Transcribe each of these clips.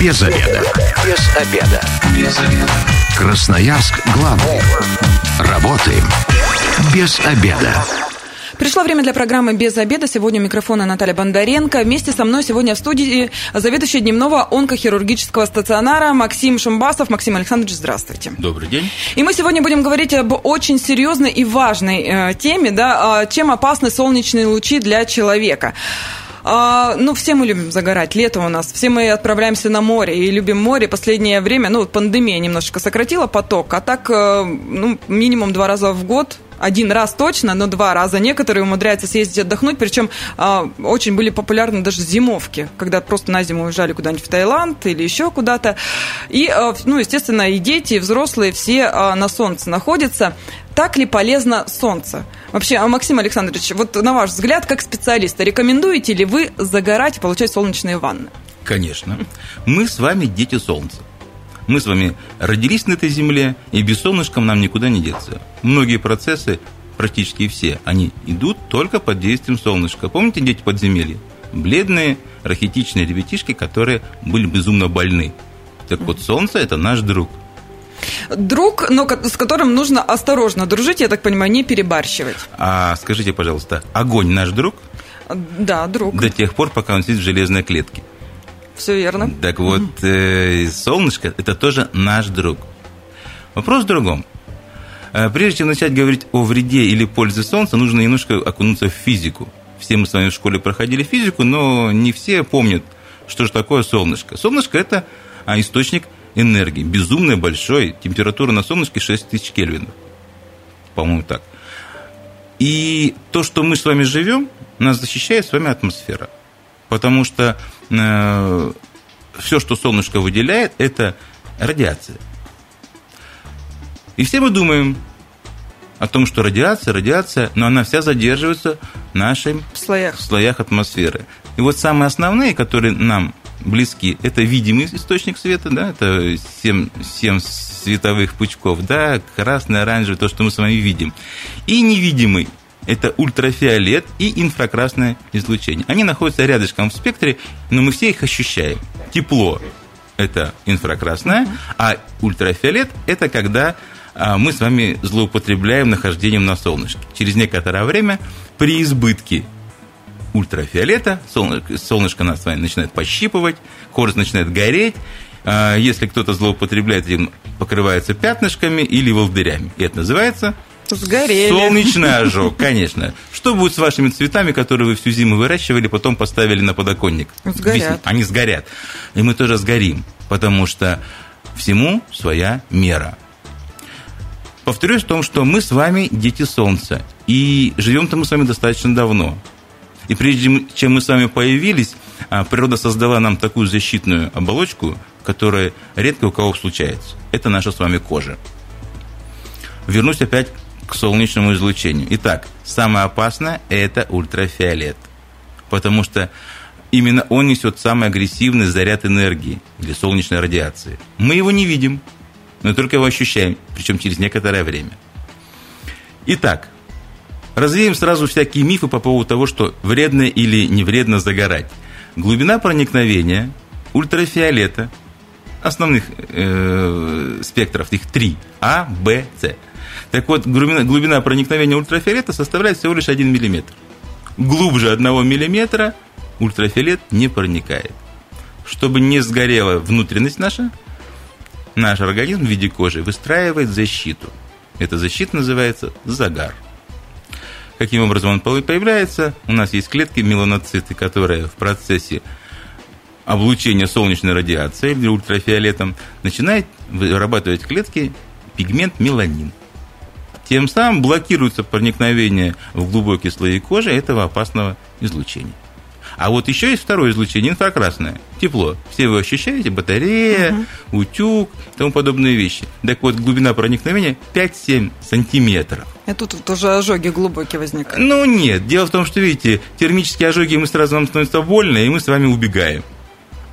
Без обеда. Без обеда. Без обеда. Красноярск главный. Работаем без обеда. Пришло время для программы «Без обеда». Сегодня у микрофона Наталья Бондаренко. Вместе со мной сегодня в студии заведующий дневного онкохирургического стационара Максим Шумбасов. Максим Александрович, здравствуйте. Добрый день. И мы сегодня будем говорить об очень серьезной и важной э, теме, да, чем опасны солнечные лучи для человека. А, ну, все мы любим загорать, лето у нас, все мы отправляемся на море и любим море. Последнее время, ну, пандемия немножечко сократила поток, а так, э, ну, минимум два раза в год один раз точно, но два раза некоторые умудряются съездить отдохнуть, причем э, очень были популярны даже зимовки, когда просто на зиму уезжали куда-нибудь в Таиланд или еще куда-то. И, э, ну, естественно, и дети, и взрослые все э, на солнце находятся. Так ли полезно солнце? Вообще, Максим Александрович, вот на ваш взгляд, как специалиста, рекомендуете ли вы загорать и получать солнечные ванны? Конечно. Мы с вами дети солнца. Мы с вами родились на этой земле, и без солнышка нам никуда не деться. Многие процессы, практически все, они идут только под действием солнышка. Помните дети подземелья? Бледные, рахитичные ребятишки, которые были безумно больны. Так вот, солнце – это наш друг. Друг, но с которым нужно осторожно дружить, я так понимаю, не перебарщивать. А скажите, пожалуйста, огонь наш друг? Да, друг. До тех пор, пока он сидит в железной клетке. Все верно. Так вот, э, солнышко – это тоже наш друг. Вопрос в другом. Э, прежде чем начать говорить о вреде или пользе Солнца, нужно немножко окунуться в физику. Все мы с вами в школе проходили физику, но не все помнят, что же такое солнышко. Солнышко – это а, источник энергии, безумно большой. Температура на солнышке 6000 кельвинов. По-моему, так. И то, что мы с вами живем, нас защищает с вами атмосфера. Потому что э, все, что солнышко выделяет, это радиация. И все мы думаем о том, что радиация, радиация, но она вся задерживается в наших в слоях. В слоях атмосферы. И вот самые основные, которые нам близки, это видимый источник света, да, это 7, 7 световых пучков, да, красный, оранжевый, то, что мы с вами видим. И невидимый, это ультрафиолет и инфракрасное излучение. Они находятся рядышком в спектре, но мы все их ощущаем. Тепло – это инфракрасное, а ультрафиолет – это когда а, мы с вами злоупотребляем нахождением на солнышке. Через некоторое время при избытке ультрафиолета солнышко, солнышко нас с вами начинает пощипывать, кожа начинает гореть, а, если кто-то злоупотребляет этим, покрывается пятнышками или волдырями. И это называется Сгорели. Солнечный ожог, конечно. Что будет с вашими цветами, которые вы всю зиму выращивали, потом поставили на подоконник? Сгорят. Они сгорят. И мы тоже сгорим, потому что всему своя мера. Повторюсь в том, что мы с вами дети Солнца. И живем-то мы с вами достаточно давно. И прежде чем мы с вами появились, а, природа создала нам такую защитную оболочку, которая редко у кого случается. Это наша с вами кожа. Вернусь опять к солнечному излучению. Итак, самое опасное – это ультрафиолет. Потому что именно он несет самый агрессивный заряд энергии или солнечной радиации. Мы его не видим, но только его ощущаем, причем через некоторое время. Итак, развеем сразу всякие мифы по поводу того, что вредно или не вредно загорать. Глубина проникновения ультрафиолета, основных э, спектров, их три, А, Б, С – так вот, глубина, глубина проникновения ультрафиолета составляет всего лишь 1 мм. Глубже 1 мм ультрафиолет не проникает. Чтобы не сгорела внутренность наша, наш организм в виде кожи выстраивает защиту. Эта защита называется загар. Каким образом он появляется? У нас есть клетки меланоциты, которые в процессе облучения солнечной радиацией или ультрафиолетом начинают вырабатывать клетки пигмент меланин. Тем самым блокируется проникновение в глубокие слои кожи этого опасного излучения. А вот еще есть второе излучение, инфракрасное, тепло. Все вы ощущаете, батарея, угу. утюг и тому подобные вещи. Так вот, глубина проникновения 5-7 сантиметров. И тут тоже ожоги глубокие возникают. Ну нет, дело в том, что, видите, термические ожоги, мы сразу нам становится больно, и мы с вами убегаем.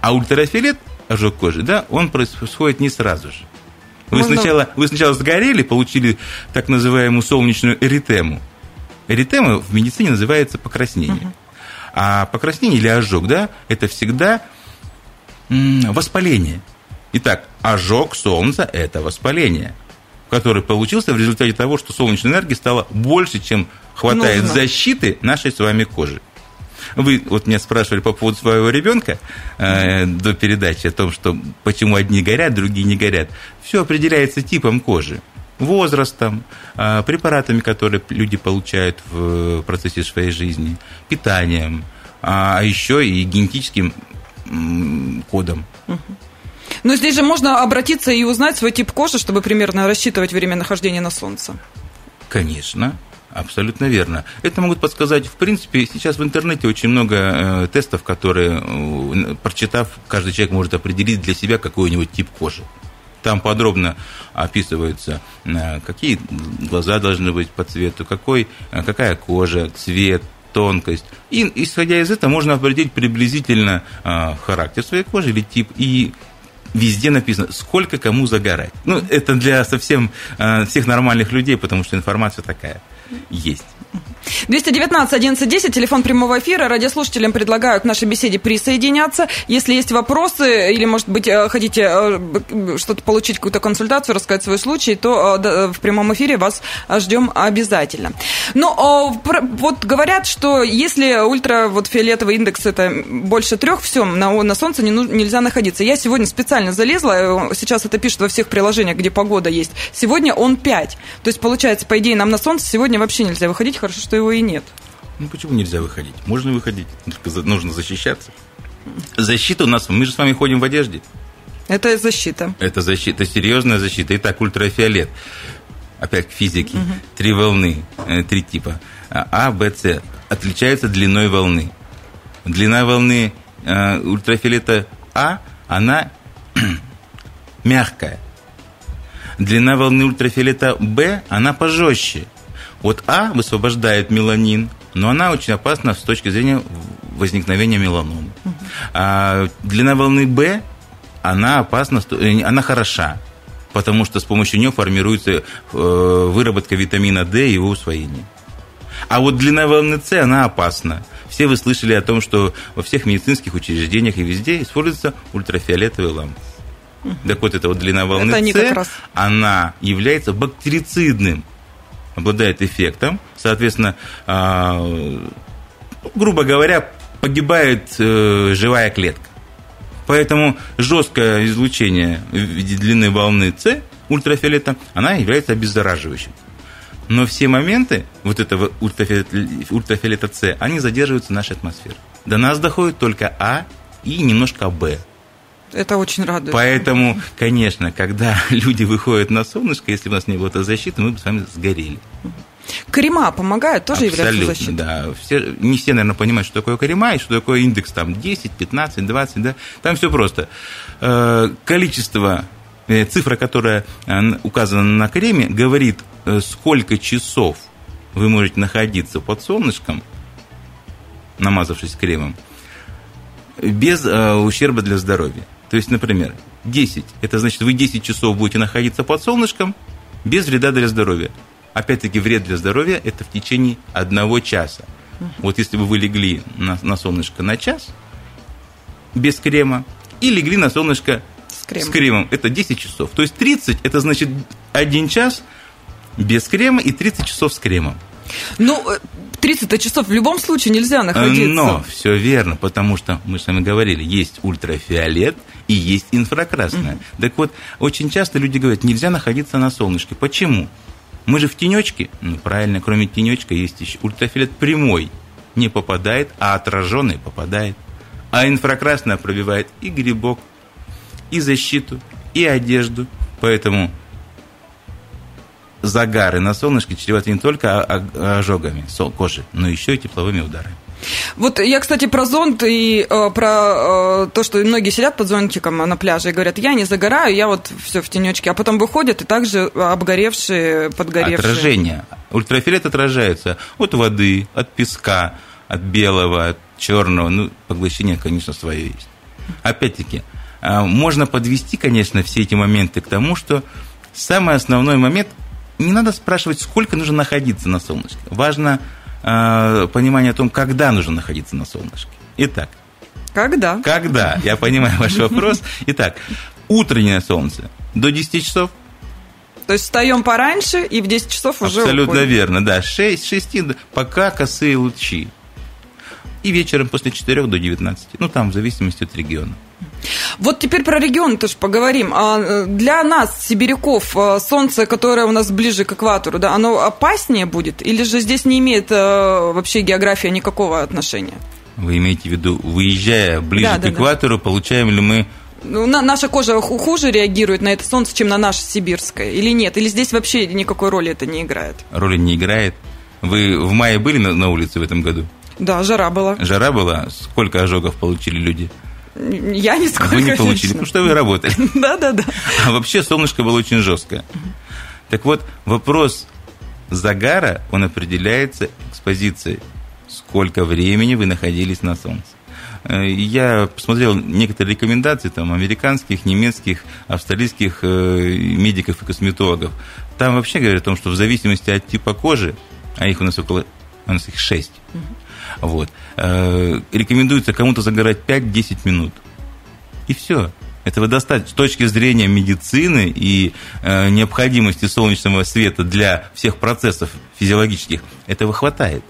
А ультрафиолет, ожог кожи, да, он происходит не сразу же. Вы сначала, вы сначала сгорели, получили так называемую солнечную эритему. Эритема в медицине называется покраснение. Угу. А покраснение или ожог, да, это всегда воспаление. Итак, ожог солнца – это воспаление, который получился в результате того, что солнечной энергии стало больше, чем хватает Нужно. защиты нашей с вами кожи. Вы вот меня спрашивали по поводу своего ребенка э, до передачи о том, что почему одни горят, другие не горят. Все определяется типом кожи возрастом, э, препаратами, которые люди получают в процессе своей жизни, питанием, а еще и генетическим кодом. Но здесь же можно обратиться и узнать свой тип кожи, чтобы примерно рассчитывать время нахождения на солнце. Конечно. Абсолютно верно. Это могут подсказать, в принципе, сейчас в интернете очень много э, тестов, которые, э, прочитав, каждый человек может определить для себя какой-нибудь тип кожи. Там подробно описываются, э, какие глаза должны быть по цвету, какой, э, какая кожа, цвет, тонкость. И исходя из этого можно определить приблизительно э, характер своей кожи или тип и везде написано, сколько кому загорать. Ну, это для совсем э, всех нормальных людей, потому что информация такая есть. 219 11 телефон прямого эфира. Радиослушателям предлагаю к нашей беседе присоединяться. Если есть вопросы или, может быть, э, хотите э, что-то получить, какую-то консультацию, рассказать свой случай, то э, в прямом эфире вас ждем обязательно. Но вот говорят, что если ультра вот фиолетовый индекс это больше трех, все, на, на солнце не, нельзя находиться. Я сегодня специально залезла, сейчас это пишут во всех приложениях, где погода есть. Сегодня он 5. То есть, получается, по идее, нам на солнце сегодня вообще нельзя выходить. Хорошо, что его и нет. Ну почему нельзя выходить? Можно выходить, нужно защищаться. Защита у нас, мы же с вами ходим в одежде. Это защита. Это защита, серьезная защита. Итак, ультрафиолет. Опять к физике. Угу. Три волны, э, три типа. А, Б, С. Отличаются длиной волны. Длина волны э, ультрафиолета А, она мягкая. Длина волны ультрафиолета Б, она пожестче. Вот А высвобождает меланин, но она очень опасна с точки зрения возникновения меланомы. А длина волны Б, она опасна, э, она хороша, потому что с помощью нее формируется э, выработка витамина D и его усвоение. А вот длина волны С, она опасна. Все вы слышали о том, что во всех медицинских учреждениях и везде используются ультрафиолетовые лампы. Так вот, эта вот длина волны С, она является бактерицидным обладает эффектом, соответственно, а, грубо говоря, погибает э, живая клетка. Поэтому жесткое излучение в виде длины волны С ультрафиолета, она является обеззараживающей. Но все моменты вот этого ультрафиолета, ультрафиолета С, они задерживаются в нашей атмосфере. До нас доходит только А и немножко Б. Это очень радует. Поэтому, конечно, когда люди выходят на солнышко, если у нас не было этой защиты, мы бы с вами сгорели. Крема помогают, тоже Абсолютно, являются защитой? да. Все, не все, наверное, понимают, что такое крема и что такое индекс там 10, 15, 20, да. Там все просто. Э, количество, э, цифра, которая э, указана на креме, говорит, сколько часов вы можете находиться под солнышком, намазавшись кремом, без ущерба для здоровья. То есть, например, 10. Это значит, вы 10 часов будете находиться под солнышком без вреда для здоровья. Опять-таки, вред для здоровья – это в течение одного часа. Вот если бы вы легли на, на солнышко на час без крема и легли на солнышко с кремом. с кремом, это 10 часов. То есть 30 – это значит 1 час без крема и 30 часов с кремом. Ну, 30 часов в любом случае нельзя находиться. Но все верно, потому что мы с вами говорили, есть ультрафиолет и есть инфракрасное. Mm-hmm. Так вот, очень часто люди говорят, нельзя находиться на солнышке. Почему? Мы же в тенечке. Ну, правильно, кроме тенечка есть еще ультрафиолет прямой. Не попадает, а отраженный попадает. А инфракрасное пробивает и грибок, и защиту, и одежду. Поэтому загары на солнышке чреваты не только ожогами кожи, но еще и тепловыми ударами. Вот я, кстати, про зонт и э, про э, то, что многие сидят под зонтиком на пляже и говорят, я не загораю, я вот все в тенечке, а потом выходят и также обгоревшие, подгоревшие. Отражение. Ультрафиолет отражается от воды, от песка, от белого, от черного. Ну, поглощение, конечно, свое есть. Опять-таки, э, можно подвести, конечно, все эти моменты к тому, что самый основной момент – не надо спрашивать, сколько нужно находиться на солнышке. Важно э, понимание о том, когда нужно находиться на солнышке. Итак, Когда? Когда? Я понимаю ваш вопрос. Итак, утреннее солнце до 10 часов. То есть встаем пораньше и в 10 часов уже Абсолютно уходим. верно, да. 6, 6, пока косые лучи. И вечером после 4 до 19. Ну, там в зависимости от региона. Вот теперь про регион тоже поговорим. А, Для нас, сибиряков, а, солнце, которое у нас ближе к экватору, да, оно опаснее будет? Или же здесь не имеет а, вообще география никакого отношения? Вы имеете в виду, выезжая ближе Да, к да, да. экватору, получаем ли мы Ну, на- наша кожа ху- хуже реагирует на это солнце, чем на наше сибирское? Или нет? Или здесь вообще никакой роли это не играет? роли не играет? Вы в мае были на, на улице в этом году? Да, жара была. Жара была? Сколько ожогов получили люди? Я нисколько Вы не получили, лично. потому что вы работали. Да-да-да. А вообще солнышко было очень жесткое. Так вот, вопрос загара, он определяется экспозицией. Сколько времени вы находились на солнце. Э, Я посмотрел некоторые рекомендации там, американских, немецких, австралийских э, медиков и косметологов. Там вообще говорят о том, что в зависимости от типа кожи, а их у нас около, у нас их 6, вот, э, рекомендуется кому-то загорать 5-10 минут. И все. Этого достаточно. С точки зрения медицины и э, необходимости солнечного света для всех процессов физиологических, этого хватает.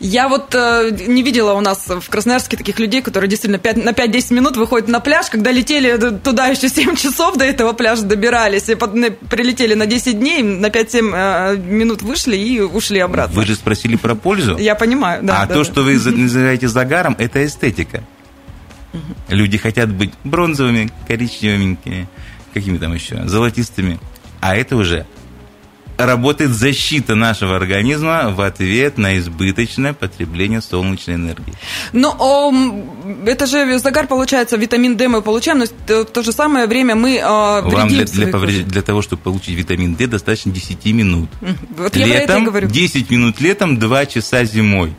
Я вот э, не видела у нас в Красноярске таких людей, которые действительно пять- на 5-10 минут выходят на пляж, когда летели туда еще 7 часов до этого пляжа добирались, и под- на- прилетели на 10 дней, на 5-7 э, минут вышли и ушли обратно. Вы же спросили про пользу. Я понимаю, да. а да, то, да. что вы называете загаром, это эстетика. Люди хотят быть бронзовыми, коричневыми, какими там еще, золотистыми. А это уже работает защита нашего организма в ответ на избыточное потребление солнечной энергии. Ну, о, это же загар, получается, витамин D мы получаем, но в то же самое время мы э, Вам вредим для, для, коже. для того, чтобы получить витамин D, достаточно 10 минут. Вот я про это и летом говорю. 10 минут летом, 2 часа зимой.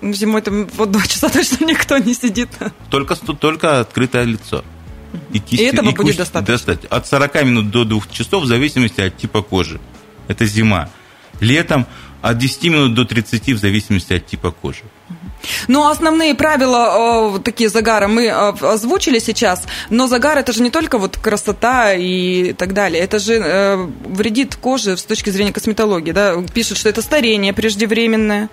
Ну, Зимой там вот два часа точно никто не сидит. Только, только открытое лицо. И, кисти- этого будет кусть- достаточно. достать. От 40 минут до 2 часов в зависимости от типа кожи. Это зима. Летом от 10 минут до 30 в зависимости от типа кожи. Ну, основные правила э, такие загара мы э, озвучили сейчас, но загар это же не только вот красота и так далее, это же э, вредит коже с точки зрения косметологии, да, пишут, что это старение преждевременное.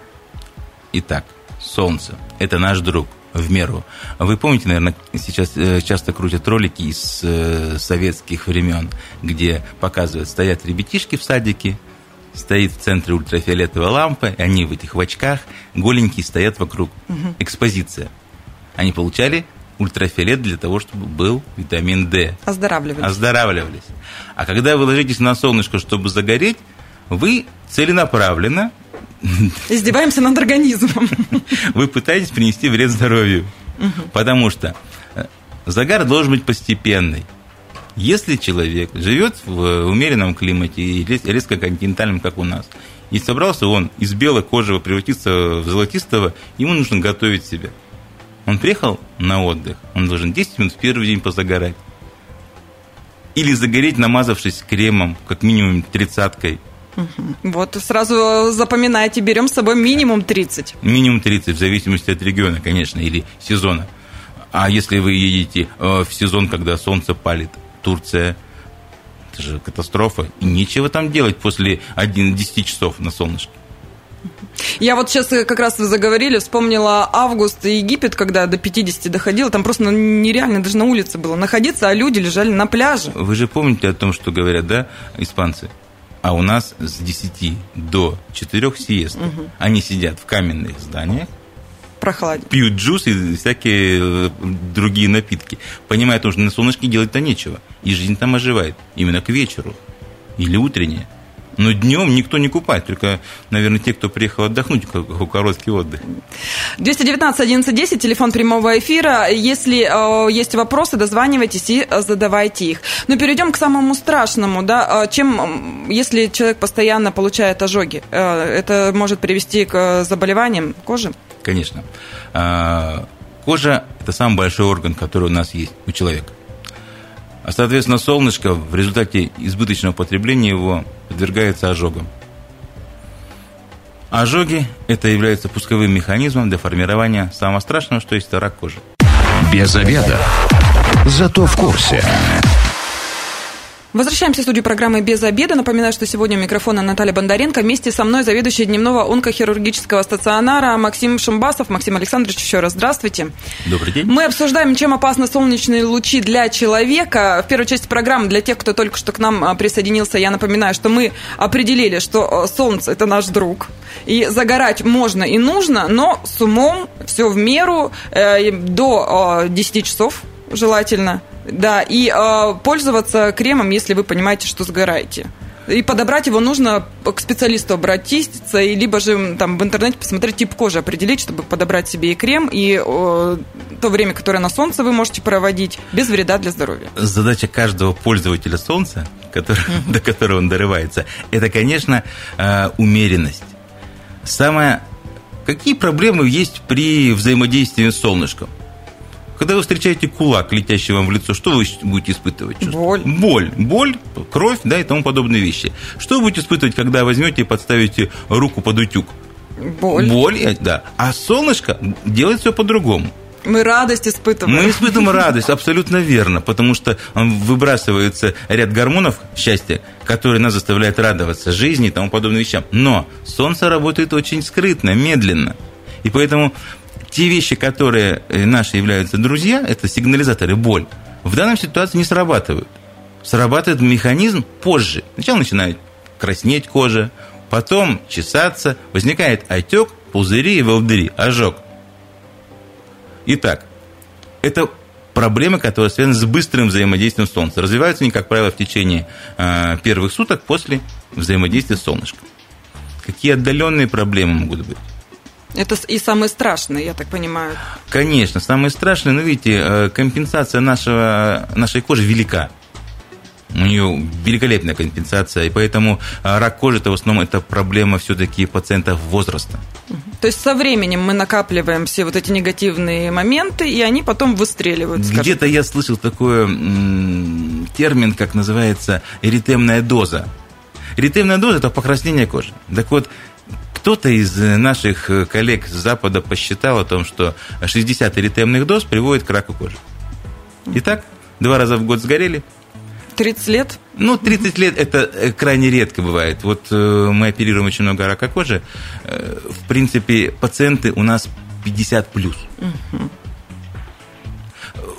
Итак, солнце – это наш друг в меру. Вы помните, наверное, сейчас э, часто крутят ролики из э, советских времен, где показывают, стоят ребятишки в садике, стоит в центре ультрафиолетовая лампа, и они в этих в очках, голенькие, стоят вокруг. Экспозиция. Они получали ультрафиолет для того, чтобы был витамин D. Оздоравливает. Оздоравливались. А когда вы ложитесь на солнышко, чтобы загореть, вы целенаправленно Издеваемся над организмом. вы пытаетесь принести вред здоровью. Потому что э, загар должен быть постепенный. Если человек живет в умеренном климате и рез- резко континентальном, как у нас, и собрался он из белокожего превратиться в золотистого, ему нужно готовить себя. Он приехал на отдых, он должен 10 минут в первый день позагорать. Или загореть, намазавшись кремом, как минимум тридцаткой. Вот сразу запоминайте, берем с собой минимум 30. Минимум 30, в зависимости от региона, конечно, или сезона. А если вы едете э, в сезон, когда солнце палит, Турция, это же катастрофа. И нечего там делать после 11 часов на солнышке. Я вот сейчас э, как раз вы заговорили, вспомнила август и Египет, когда до 50 доходило, там просто нереально даже на улице было находиться, а люди лежали на пляже. Вы же помните о том, что говорят, да, испанцы? А у нас с 10 до 4 сиеста. Они сидят в каменных зданиях, Прохладе. пьют джус и всякие э, другие напитки. Понимая то, что на солнышке делать-то нечего. И жизнь там оживает. Именно к вечеру. Или утреннее. Но днем никто не купает, только, наверное, те, кто приехал отдохнуть, как короткий отдых. 219 11 телефон прямого эфира. Если э, есть вопросы, дозванивайтесь и задавайте их. Но перейдем к самому страшному, да, Э, чем, если человек постоянно получает ожоги, э, это может привести к заболеваниям кожи? Конечно. А, Кожа – это самый большой орган, который у нас есть у человека. А, соответственно, солнышко в результате избыточного потребления его подвергается ожогам. Ожоги – это является пусковым механизмом для формирования самого страшного, что есть рак кожи. Без обеда. Зато в курсе. Возвращаемся в студию программы «Без обеда». Напоминаю, что сегодня у микрофона Наталья Бондаренко. Вместе со мной заведующий дневного онкохирургического стационара Максим Шумбасов. Максим Александрович, еще раз здравствуйте. Добрый день. Мы обсуждаем, чем опасны солнечные лучи для человека. В первой части программы, для тех, кто только что к нам а, присоединился, я напоминаю, что мы определили, что а, солнце – это наш друг. И загорать можно и нужно, но с умом, все в меру, э, до 10 а, часов желательно – да, и э, пользоваться кремом, если вы понимаете, что сгораете. И подобрать его нужно к специалисту обратиться, и либо же там в интернете посмотреть тип кожи, определить, чтобы подобрать себе и крем, и э, то время, которое на солнце вы можете проводить, без вреда для здоровья. Задача каждого пользователя солнца, который, mm-hmm. до которого он дорывается, это, конечно, э, умеренность. Самое... Какие проблемы есть при взаимодействии с солнышком? Когда вы встречаете кулак, летящий вам в лицо, что вы будете испытывать? Чувство? Боль. Боль. Боль, кровь, да, и тому подобные вещи. Что вы будете испытывать, когда возьмете и подставите руку под утюг? Боль. Боль, э, да. А солнышко делает все по-другому. Мы радость испытываем. Мы испытываем радость, абсолютно верно, потому что выбрасывается ряд гормонов счастья, которые нас заставляют радоваться жизни и тому подобным вещам. Но солнце работает очень скрытно, медленно. И поэтому те вещи, которые э, наши являются друзья, это сигнализаторы, боль, в данной ситуации не срабатывают. Срабатывает механизм позже. Сначала начинает краснеть кожа, потом чесаться, возникает отек, пузыри и волдыри, ожог. Итак, это проблемы, которые связаны с быстрым взаимодействием Солнца. Развиваются они, как правило, в течение э, первых суток после взаимодействия с солнышком. Какие отдаленные проблемы могут быть? Это и самое страшное, я так понимаю. Конечно, самое страшное, но видите, э, компенсация нашего, нашей кожи велика. У нее великолепная компенсация, и поэтому э, рак кожи это в основном это проблема все-таки пациентов возраста. То есть со временем мы накапливаем все вот эти негативные моменты, и они потом выстреливают. Где-то я слышал такой термин, как называется эритемная доза. Эритемная доза – это покраснение кожи. Так вот, кто-то из э, наших э, коллег с Запада посчитал о том, что 60 эритемных доз приводит к раку кожи. Итак, два раза в год сгорели. 30 лет? Ну, 30 лет это э, крайне редко бывает. Вот мы оперируем очень много рака кожи. В принципе, пациенты у нас 50 плюс. Угу.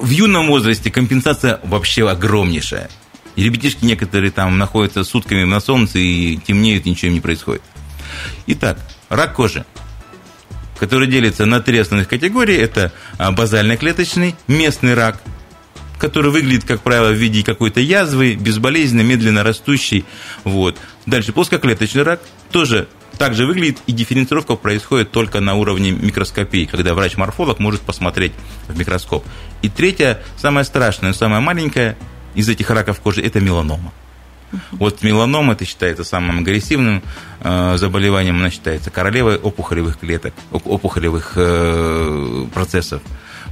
В юном возрасте компенсация вообще огромнейшая. И ребятишки некоторые там находятся сутками на солнце и темнеют, ничего не происходит. Итак, рак кожи, который делится на три основных категории. Это а, базально-клеточный, местный рак, который выглядит, как правило, в виде какой-то язвы, безболезненно, медленно растущий. Вот. Дальше плоскоклеточный рак, тоже также выглядит, и дифференцировка происходит только на уровне микроскопии, когда врач-морфолог может посмотреть в микроскоп. И третья, самая страшная, самая маленькая из этих раков кожи – это меланома. Вот меланома, это считается самым агрессивным э, заболеванием, она считается королевой опухолевых клеток, опухолевых э, процессов,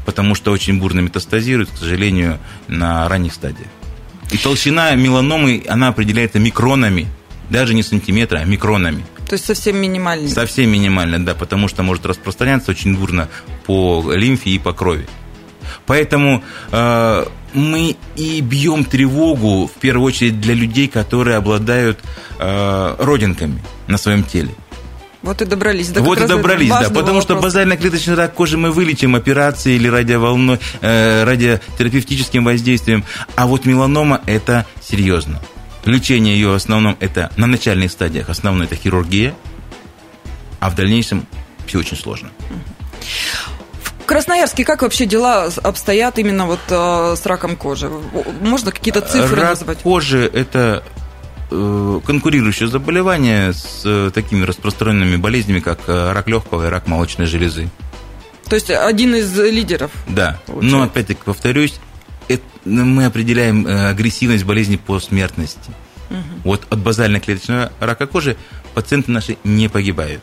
потому что очень бурно метастазирует, к сожалению, на ранних стадиях. И толщина меланомы, она определяется микронами, даже не сантиметра, а микронами. То есть совсем минимально. Совсем минимально, да, потому что может распространяться очень бурно по лимфе и по крови. Поэтому э, мы и бьем тревогу, в первую очередь, для людей, которые обладают э, родинками на своем теле. Вот и добрались. Да, вот и добрались, да, потому что базально-клеточный рак кожи мы вылечим операцией или радиоволной, э, радиотерапевтическим воздействием, а вот меланома – это серьезно. Лечение ее в основном это на начальных стадиях, основной это хирургия, а в дальнейшем все очень сложно. Красноярске как вообще дела обстоят именно вот э, с раком кожи? Можно какие-то цифры Рак назвать? кожи – это э, конкурирующее заболевание с э, такими распространенными болезнями, как э, рак легкого и рак молочной железы. То есть один из лидеров? Да. Получается. Но опять-таки повторюсь, это, мы определяем э, агрессивность болезни по смертности. Угу. Вот от базально-клеточного рака кожи пациенты наши не погибают.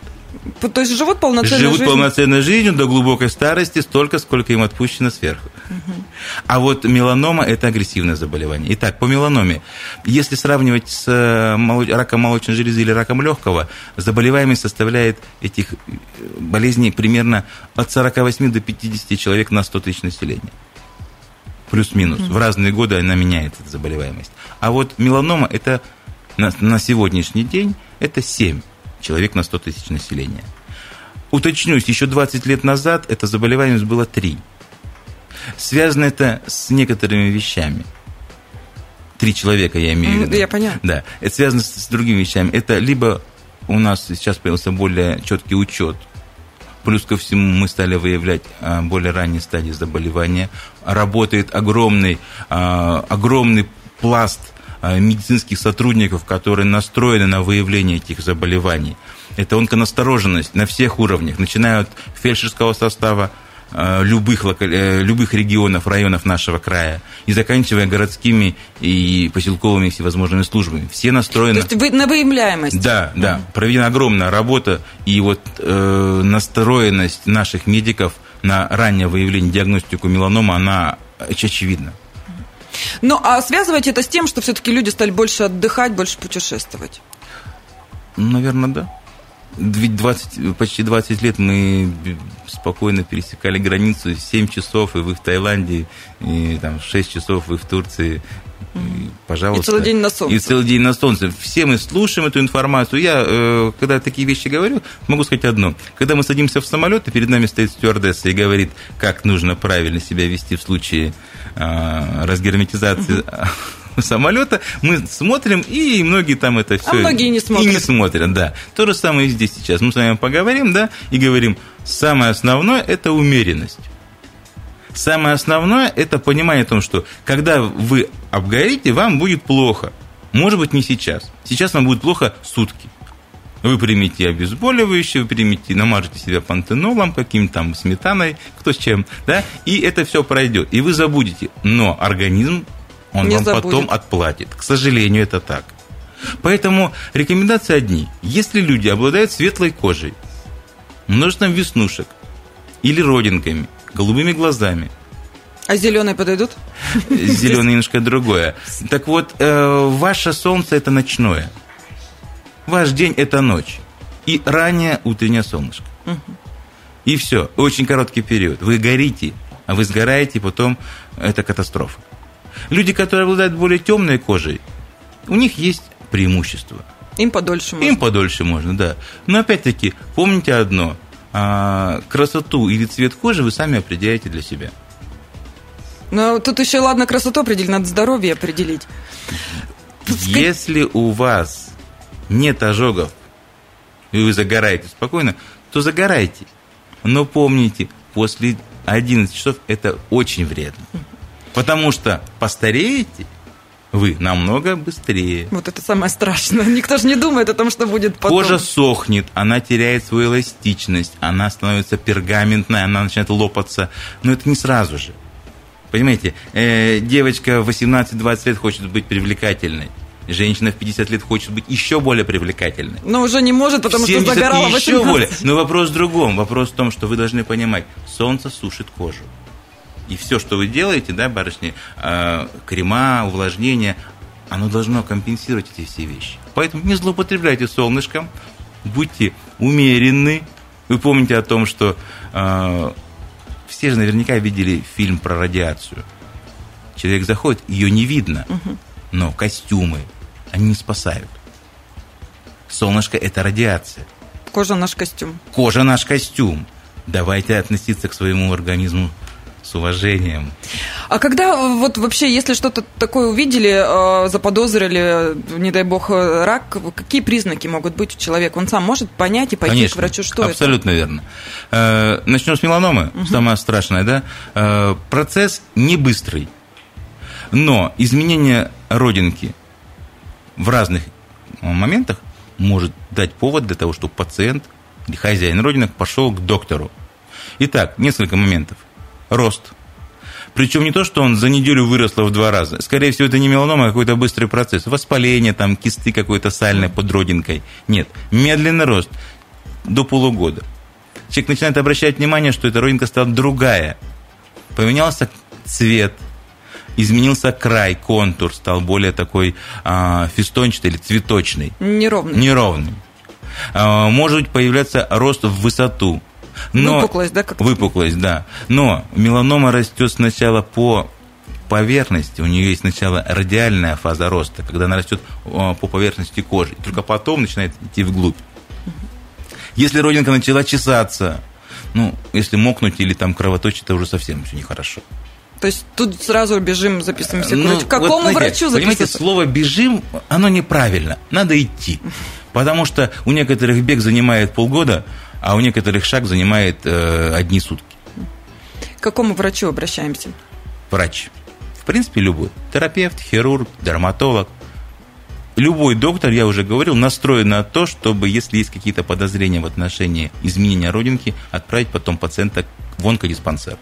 То есть живут полноценной живут жизнью? полноценной жизнью до глубокой старости, столько, сколько им отпущено сверху. Угу. А вот меланома – это агрессивное заболевание. Итак, по меланоме, если сравнивать с э, раком молочной железы или раком легкого, заболеваемость составляет этих э, болезней примерно от 48 до 50 человек на 100 тысяч населения. плюс-минус. В разные годы она меняется, эта заболеваемость. А вот меланома это на, на сегодняшний день это 7 человек на 100 тысяч населения. Уточнюсь, еще 20 лет назад эта заболеваемость была 3. Связано это с некоторыми вещами. Три человека, я имею в виду. Я поняла. Да, это связано с, другими вещами. Это либо у нас сейчас появился более четкий учет Плюс ко всему мы стали выявлять а, более ранние стадии заболевания. Работает огромный, а, огромный пласт медицинских сотрудников, которые настроены на выявление этих заболеваний. Это онконастороженность на всех уровнях, начиная от фельдшерского состава, Э, любых, э, любых регионов, районов нашего края, и заканчивая городскими и поселковыми всевозможными службами. Все настроены... То есть вы на выявляемость? Да, да. Проведена огромная работа, и вот э, настроенность наших медиков на раннее выявление диагностику меланома, она очевидна. Ну, а связывать это с тем, что все-таки люди стали больше отдыхать, больше путешествовать? Наверное, да. Ведь 20, почти 20 лет мы спокойно пересекали границу 7 часов, и вы в Таиланде, и там 6 часов вы в Турции. И, пожалуйста. И целый день на солнце. И целый день на солнце. Все мы слушаем эту информацию. Я, э, когда такие вещи говорю, могу сказать одно. Когда мы садимся в самолет, и перед нами стоит стюардесса и говорит, как нужно правильно себя вести в случае э, разгерметизации самолета, мы смотрим, и многие там это все... А многие не смотрят. И не смотрят, да. То же самое и здесь сейчас. Мы с вами поговорим, да, и говорим, самое основное – это умеренность. Самое основное – это понимание о том, что когда вы обгорите, вам будет плохо. Может быть, не сейчас. Сейчас вам будет плохо сутки. Вы примите обезболивающее, вы примите, намажете себя пантенолом, каким-то там сметаной, кто с чем, да, и это все пройдет, и вы забудете. Но организм он не вам забудет. потом отплатит. К сожалению, это так. Поэтому рекомендации одни. Если люди обладают светлой кожей, множеством веснушек или родинками, голубыми глазами, а зеленые подойдут? Зеленый немножко другое. Так вот, э, ваше солнце это ночное. Ваш день это ночь. И раннее утреннее солнышко. Угу. И все. Очень короткий период. Вы горите, а вы сгораете, и потом это катастрофа. Люди, которые обладают более темной кожей, у них есть преимущество. Им подольше можно. Им подольше можно, да. Но опять-таки, помните одно. А, красоту или цвет кожи вы сами определяете для себя. Но тут еще, ладно, красоту определить, надо здоровье определить. Если у вас нет ожогов, и вы загораете спокойно, то загорайте. Но помните, после 11 часов это очень вредно. Потому что постареете вы намного быстрее. Вот это самое страшное. Никто же не думает о том, что будет потом. Кожа сохнет, она теряет свою эластичность, она становится пергаментной, она начинает лопаться. Но это не сразу же. Понимаете, э, девочка 18-20 лет хочет быть привлекательной. Женщина в 50 лет хочет быть еще более привлекательной. Но уже не может, потому что загорала 18. еще более. Но вопрос в другом. Вопрос в том, что вы должны понимать, солнце сушит кожу. И все, что вы делаете, да, барышни, э, крема, увлажнения, оно должно компенсировать эти все вещи. Поэтому не злоупотребляйте солнышком, будьте умеренны. Вы помните о том, что э, все же наверняка видели фильм про радиацию. Человек заходит, ее не видно, но костюмы, они не спасают. Солнышко – это радиация. Кожа – наш костюм. Кожа – наш костюм. Давайте относиться к своему организму с уважением. А когда вот вообще, если что-то такое увидели, э, заподозрили, не дай бог, рак, какие признаки могут быть у человека? Он сам может понять и пойти Конечно, к врачу, что абсолютно это? верно. Э, начнем с меланомы, угу. самое страшное, да? Э, процесс не быстрый, но изменение родинки в разных моментах может дать повод для того, чтобы пациент или хозяин родинок пошел к доктору. Итак, несколько моментов – рост. Причем не то, что он за неделю выросло в два раза. Скорее всего, это не меланома, а какой-то быстрый процесс. Воспаление, там, кисты какой-то сальной под родинкой. Нет, медленный рост до полугода. Человек начинает обращать внимание, что эта родинка стала другая. Поменялся цвет, изменился край, контур, стал более такой а, фестончатый или цветочный. Неровный. Неровный. А, может появляться рост в высоту. Но, выпуклость, да? Как выпуклость, да. Но меланома растет сначала по поверхности, у нее есть сначала радиальная фаза роста, когда она растет по поверхности кожи, только потом начинает идти вглубь. Если родинка начала чесаться, ну, если мокнуть или там кровоточить, это уже совсем все нехорошо. То есть тут сразу бежим, записываемся. Ну, К какому вот, врачу записываться? Понимаете, слово «бежим», оно неправильно. Надо идти. Потому что у некоторых бег занимает полгода, а у некоторых шаг занимает э, одни сутки. К какому врачу обращаемся? Врач. В принципе, любой. Терапевт, хирург, дерматолог. Любой доктор, я уже говорил, настроен на то, чтобы, если есть какие-то подозрения в отношении изменения родинки, отправить потом пациента в онкодиспансер.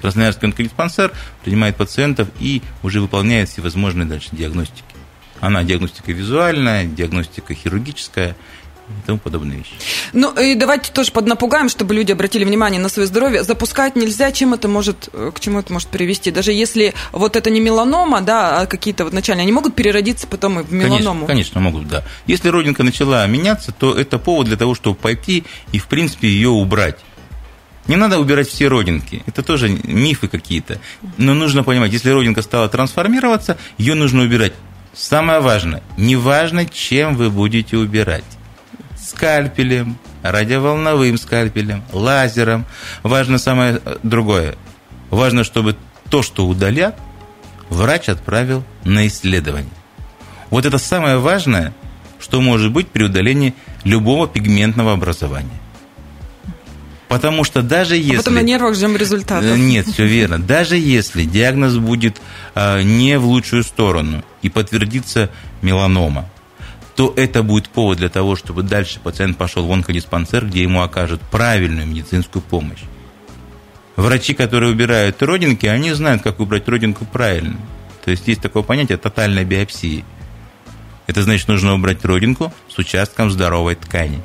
Красноярский онкодиспансер принимает пациентов и уже выполняет всевозможные дальше диагностики. Она диагностика визуальная, диагностика хирургическая и тому подобные вещи. Ну и давайте тоже поднапугаем, чтобы люди обратили внимание на свое здоровье. Запускать нельзя, чем это может, э, к чему это может привести? Даже если вот это не меланома, да, а какие-то вот начальные, они могут переродиться потом и в меланому? Конечно, конечно, могут, да. Если родинка начала меняться, то это повод для того, чтобы пойти и, в принципе, ее убрать. Не надо убирать все родинки, это тоже мифы какие-то. Но нужно понимать, если родинка стала трансформироваться, ее нужно убирать. Самое важное, не важно, чем вы будете убирать. Скальпелем, радиоволновым скальпелем, лазером. Важно самое э, другое. Важно, чтобы то, что удалят, врач отправил на исследование. Вот это самое важное, что может быть при удалении любого пигментного образования. Потому что даже если... А потом на нервах ждем результата. Нет, все верно. Даже если диагноз будет а, не в лучшую сторону и подтвердится меланома, то это будет повод для того, чтобы дальше пациент пошел в онкодиспансер, где ему окажут правильную медицинскую помощь. Врачи, которые убирают родинки, они знают, как убрать родинку правильно. То есть есть такое понятие тотальной биопсии. Это значит, нужно убрать родинку с участком здоровой ткани.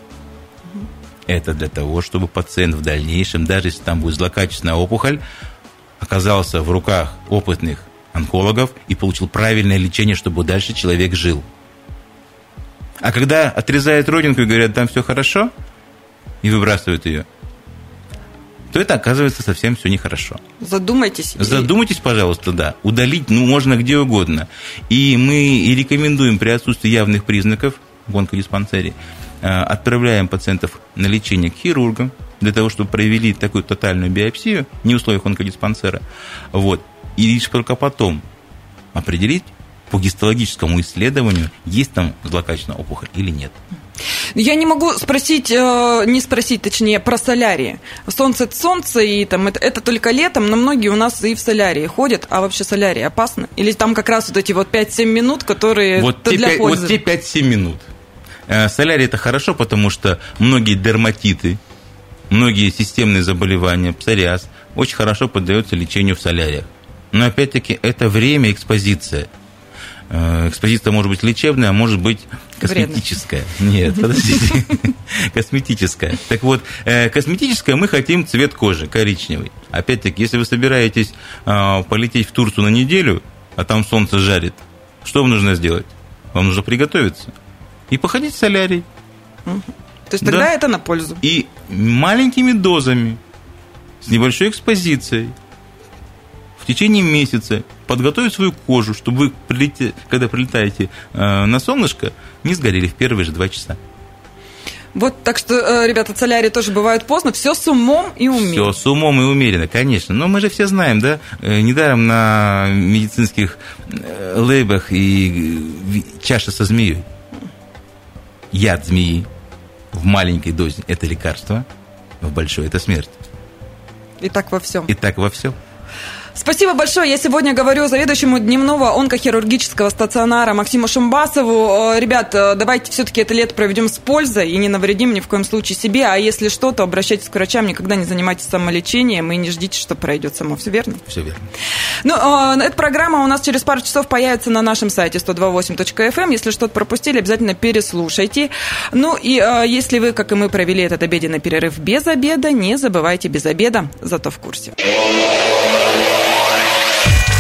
Это для того, чтобы пациент в дальнейшем, даже если там будет злокачественная опухоль, оказался в руках опытных онкологов и получил правильное лечение, чтобы дальше человек жил. А когда отрезают родинку и говорят, там все хорошо, и выбрасывают ее, то это оказывается совсем все нехорошо. Задумайтесь. Задумайтесь, пожалуйста, да. Удалить ну, можно где угодно. И мы и рекомендуем при отсутствии явных признаков в онкодиспансере отправляем пациентов на лечение к хирургам для того, чтобы провели такую тотальную биопсию, не в условиях онкодиспансера, вот, и лишь только потом определить по гистологическому исследованию, есть там злокачественная опухоль или нет. Я не могу спросить, э, не спросить, точнее, про солярии. Солнце – это солнце, и там это, это только летом, но многие у нас и в солярии ходят. А вообще солярии опасно? Или там как раз вот эти вот 5-7 минут, которые вот для 5, пользы? Вот те 5-7 минут – Э, солярий это хорошо, потому что многие дерматиты, многие системные заболевания, псориаз, очень хорошо поддаются лечению в соляриях. Но опять-таки это время экспозиция. Э, экспозиция может быть лечебная, а может быть косметическая. Вредно. Нет, подождите. Косметическая. Так вот, э, косметическая мы хотим цвет кожи, коричневый. Опять-таки, если вы собираетесь полететь в Турцию на неделю, а там солнце жарит, что вам нужно сделать? Вам нужно приготовиться и походить в солярий. Угу. То есть тогда да. это на пользу. И маленькими дозами, с небольшой экспозицией, в течение месяца подготовить свою кожу, чтобы вы, когда прилетаете э, на солнышко, не сгорели в первые же два часа. Вот, так что, э, ребята, солярий тоже бывает поздно. Все с умом и умеренно. Все с умом и умеренно, конечно. Но мы же все знаем, да, э, недаром на медицинских лейбах и чаша со змеей яд змеи в маленькой дозе – это лекарство, в большой – это смерть. И так во всем. И так во всем. Спасибо большое. Я сегодня говорю заведующему дневного онкохирургического стационара Максиму Шумбасову. Э, ребят, э, давайте все-таки это лето проведем с пользой и не навредим ни в коем случае себе. А если что, то обращайтесь к врачам, никогда не занимайтесь самолечением и не ждите, что пройдет само. Все верно? Все верно. Ну, э, эта программа у нас через пару часов появится на нашем сайте 128.fm. Эм. Если что-то пропустили, обязательно переслушайте. Ну и если вы, как и мы, провели этот обеденный перерыв без обеда, не забывайте без обеда, зато в курсе.